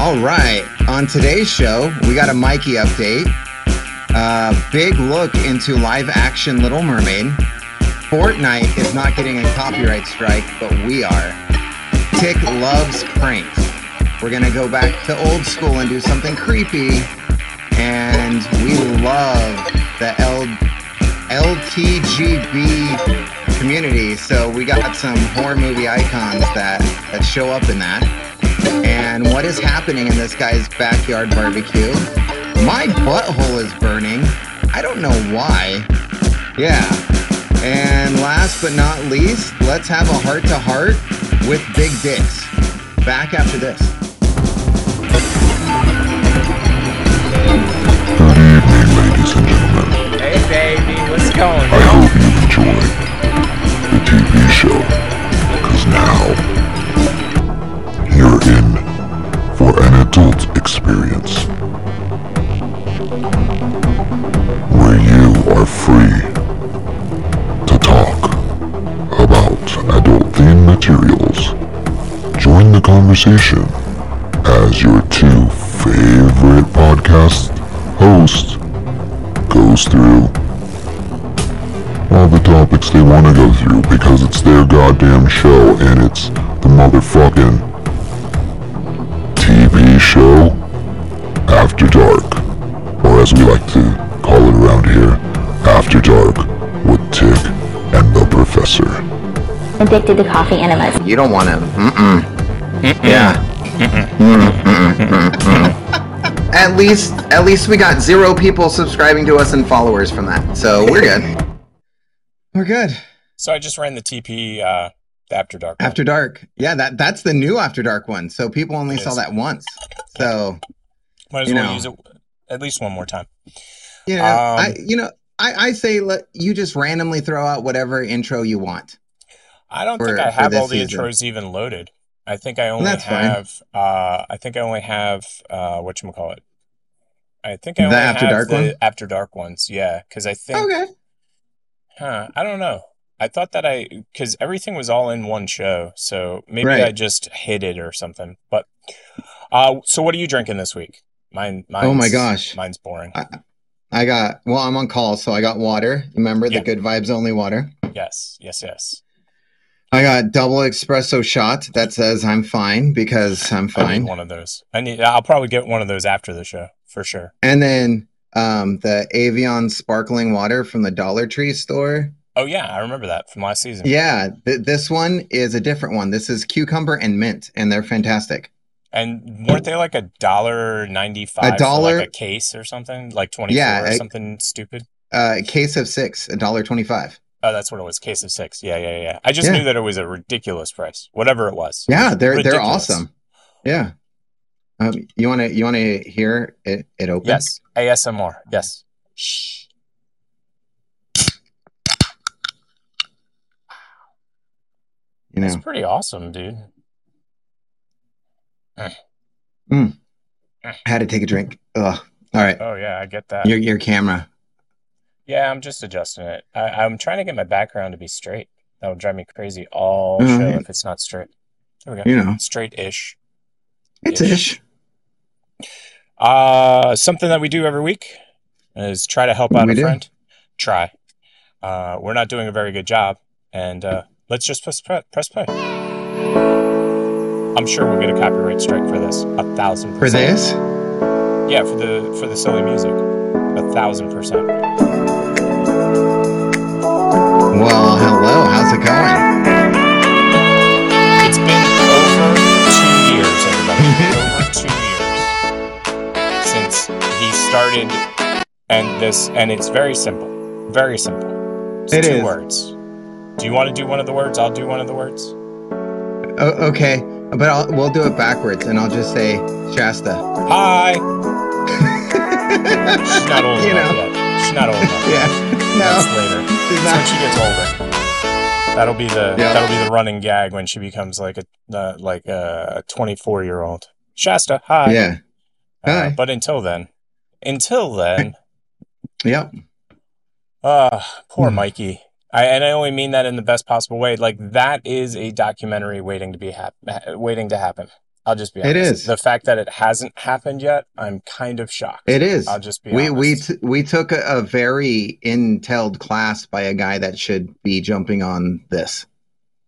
All right. On today's show, we got a Mikey update. Uh, big look into live action Little Mermaid. Fortnite is not getting a copyright strike, but we are. Tick loves pranks. We're going to go back to old school and do something creepy. And we love the L- LTGB community. So we got some horror movie icons that, that show up in that and what is happening in this guy's backyard barbecue. My butthole is burning. I don't know why. Yeah. And last but not least, let's have a heart to heart with Big Dicks. Back after this. Good evening, ladies and gentlemen. Hey, baby, what's going I hope you enjoy the TV show, because now free to talk about adult themed materials. Join the conversation as your two favorite podcast hosts goes through all the topics they want to go through because it's their goddamn show and it's the motherfucking TV show After Dark, or as we like to call it around here, After Dark with Tick and the Professor. addicted to coffee enemas. You don't want to. Mm-mm. Yeah. Mm, mm, mm, mm. At least, at least we got zero people subscribing to us and followers from that, so we're good. We're good. So I just ran the TP uh, the After Dark. one. After Dark, yeah, that that's the new After Dark one. So people only It saw is. that once. So Might as you well know. use it at least one more time. you know, Um, I you know, I I say let you just randomly throw out whatever intro you want. I don't For- think I have all the season. intros even loaded. I think I only That's have. Uh, I think I only have uh, what you call it. I think I The only After have Dark the one? After Dark ones. Yeah, because I think. Okay. Huh, I don't know. I thought that I because everything was all in one show, so maybe Right. I just hid it or something. But uh, so what are you drinking this week? Mine. Mine's, Oh my gosh. mine's boring. I got well, I'm on call, so I got water. Remember Yeah. the good vibes only water. Yes, yes, yes. I got double espresso shot that says I'm fine because I'm I fine. one of those. I need. I'll probably get one of those after the show for sure. And then um the Avion sparkling water from the Dollar Tree store. Oh yeah, I remember that from last season. Yeah, th- this one is a different one. This is cucumber and mint, and they're fantastic. And weren't they like a dollar ninety five? A dollar- like a case or something, like twenty four Yeah, or I- something stupid. Uh, a case of six, a dollar twenty-five. Oh, that's what it was. Case of six. Yeah, yeah, yeah. I just Yeah. knew that it was a ridiculous price, whatever it was. It Yeah, was they're they're awesome. Yeah. Um, you want to you want to hear it it open? Yes, ASMR. Yes. Shh. You That's know. pretty awesome, dude. I had to take a drink. Ugh. All right. Oh yeah, I get that. Your your camera. Yeah, I'm just adjusting it. I, I'm trying to get my background to be straight. That would drive me crazy all show if it's not straight. There we go. You know. Straight-ish. It's Ish. ish. Uh, something that we do every week is try to help out We a do. friend. Try. Uh, we're not doing a very good job, and uh, let's just press press play. I'm sure we'll get a copyright strike for this. A thousand For percent. this? Yeah, for the for the silly music. A thousand percent. Well, hello. How's it going? It's been over two years, everybody. over two years since he started, and this, and it's very simple, very simple. It's It two is. words. Do you want to do one of the words? I'll do one of the words. Okay, but I'll, we'll do it backwards, and I'll just say Shasta. Hi. She's not old You enough know. yet. She's not old enough. Yeah. That's No, later. she's It's when she gets older. That'll be the Yeah. that'll be the running gag when she becomes like a uh, like a 24 year old. Shasta, hi. Yeah. Uh, Hi. but until then, until then, Yep. uh, poor Hmm. Mikey. I, and I only mean that in the best possible way. Like that is a documentary waiting to be hap- waiting to happen. I'll just be honest. is. The fact that it hasn't happened yet, I'm kind of shocked. It is. I'll just be we we t- we took a, a very inteled class by a guy that should be jumping on this.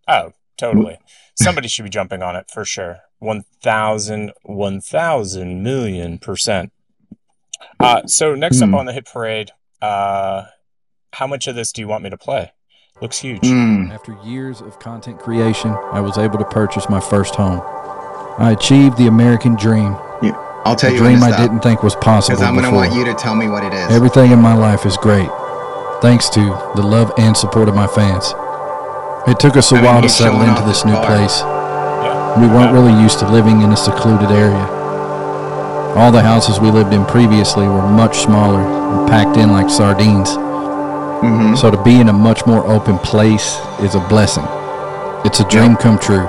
Oh, totally. Somebody should be jumping on it for sure. 1,000, 1,000 million percent. Uh, so next Hmm. up on the hit parade, uh, how much of this do you want me to play? Looks huge. Mm. After years of content creation, I was able to purchase my first home. I achieved the American dream, I'll tell a you when dream to I stop didn't think was possible because I'm going to want you to tell me what it is. Everything in my life is great, thanks to the love and support of my fans. It took us a I mean, while to settle into this new car. place. Yeah. We weren't really used to living in a secluded area. All the houses we lived in previously were much smaller and packed in like sardines. Hmm So to be in a much more open place is a blessing. It's a dream come true.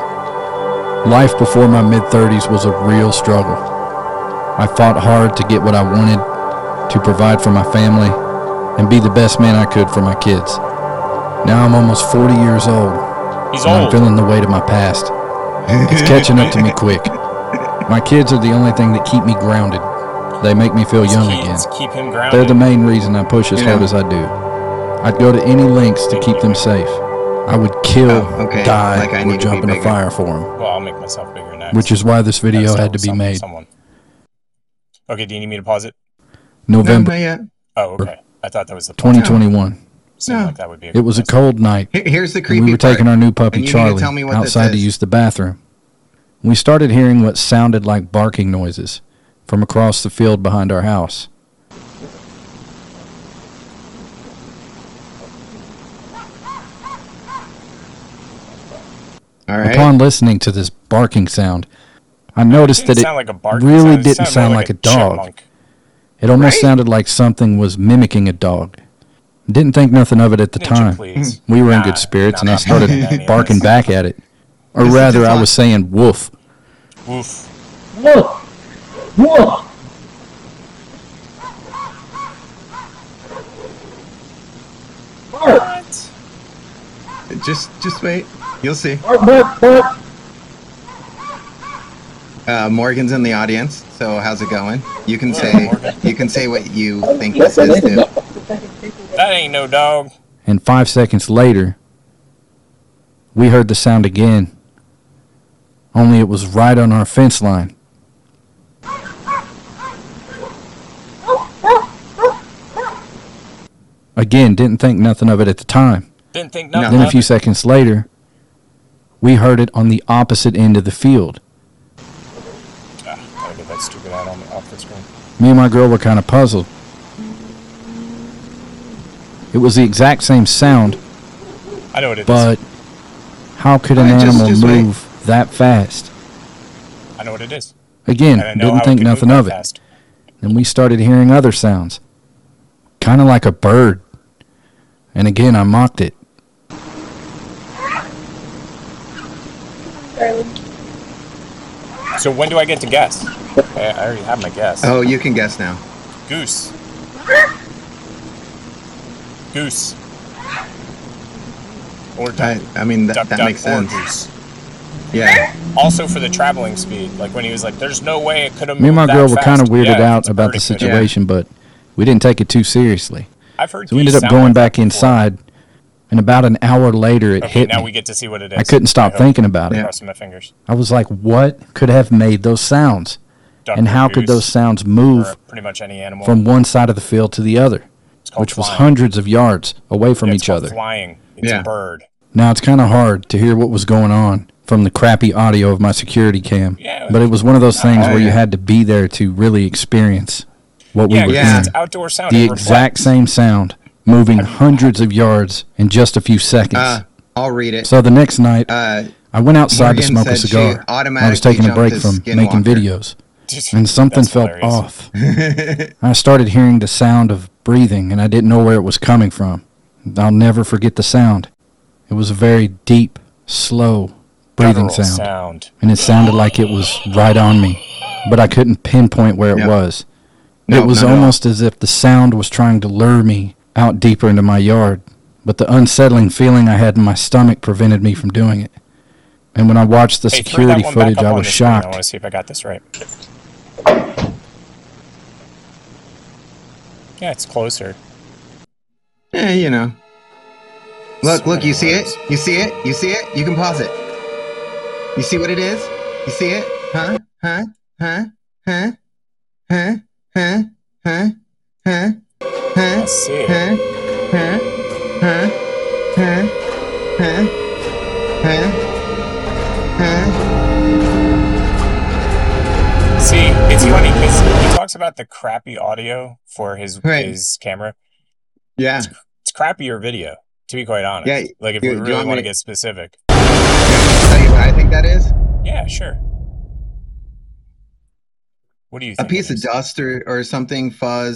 Life before my mid 30s was a real struggle. I fought hard to get what I wanted, to provide for my family, and be the best man I could for my kids. Now I'm almost 40 years old, He's and I'm feeling the weight of my past. It's catching up to me quick. My kids are the only thing that keep me grounded. They make me feel young again. Kids, keep him They're the main reason I push as You hard as I do. I'd go to any lengths to keep them safe. I would kill, Oh, okay. die, Like I or jump be in a fire for them. well, I'll make myself bigger next. Which is why this video Gotta had to be some- made. Someone. Okay, do you need me to pause it? November not yet. Oh, okay. I thought that was the pause. 2021. Seemed No. like that would be. It was a cold night. Here's the and creepy we were part. taking our new puppy And you need to Charlie tell me what this outside to use the bathroom. We started hearing what sounded like barking noises from across the field behind our house. Right. Upon listening to this barking sound, I noticed didn't that it like a really sounded- didn't sounded sound more like a dog. chipmunk. It almost Right? sounded like something was mimicking a dog. Didn't think nothing of it at the Ninja, time. please. We were in good spirits, nah, and I started nah, nah, nah, barking nah. back at it. Or This rather, I was saying woof. Woof. woof. Woof. What? Just just wait. You'll see. Uh, Morgan's in the audience, so how's it going? You can say you can say what you think this is too. That ain't no dog. And five seconds later, we heard the sound again. Only it was right on our fence line. Again, didn't think nothing of it at the time. Didn't think nothing. Then a few seconds later, we heard it on the opposite end of the field. Ah, get that stupid ad on off the screen. Me and my girl were kind of puzzled. It was the exact same sound, I know what it is. but how could an animal just wait. move that fast? I know what it is. Again, And didn't think nothing of it. fast. Then we started hearing other sounds, kind of like a bird. And again, I mocked it. So when do I get to guess? I, I already have my guess. Oh, you can guess now. Goose. Goose. Or duck, I, I mean that, duck, that duck, makes or sense. goose. Yeah. Also for the traveling speed, like when he was like, "There's no way it could have." Me and my moved girl that were kind of weirded Yeah, out about the it could. situation, but we didn't take it too seriously. I've heard. So we ended up going back before. inside, and about an hour later, it Okay, hit now me. we get to see what it is. I couldn't stop hope. thinking about it. Yeah. Crossing my fingers. I was like, what could have made those sounds? Duck And how could those sounds move pretty much any animal from one side of the field to the other, It's called which was hundreds of yards away from Yeah, it's each called other? Flying. It's Yeah. a bird. Now it's kind of hard to hear what was going on from the crappy audio of my security cam. Yeah. But it was one of those things where you had to be there to really experience what Yeah, we were Yeah. because hearing. it's outdoor sound. The exact same sound, moving hundreds of yards in just a few seconds. Uh, I'll read it. so the next night, Uh, I went outside to smoke a cigar. I was taking a break to from making videos, and something That's felt hilarious. off. I started hearing the sound of breathing, and I didn't know where it was coming from. I'll never forget the sound. It was a very deep, slow breathing sound, sound. and it sounded like it was right on me, but I couldn't pinpoint where it Yeah. was. No, it was not at all. almost as if the sound was trying to lure me out deeper into my yard, but the unsettling feeling I had in my stomach prevented me from doing it. And when I watched the hey, security footage, I was shocked. Screen. I want to see if I got this right. Yeah, it's closer. Yeah, you know. Look, look, you see it? You see it? You see it? You can pause it. You see what it is? You see it? Huh? Huh? Huh? Huh? Huh? Huh? Huh? huh? Huh? I see it. Huh? Huh? Huh? Huh? Huh? Huh? Huh? See, it's funny because he talks about the crappy audio for his Right. his camera. Yeah. It's crappier video, to be quite honest. Yeah, like if you- we really want want to get specific. Tell you what I think that is? Yeah, sure. What do you A piece of dust or, or something fuzz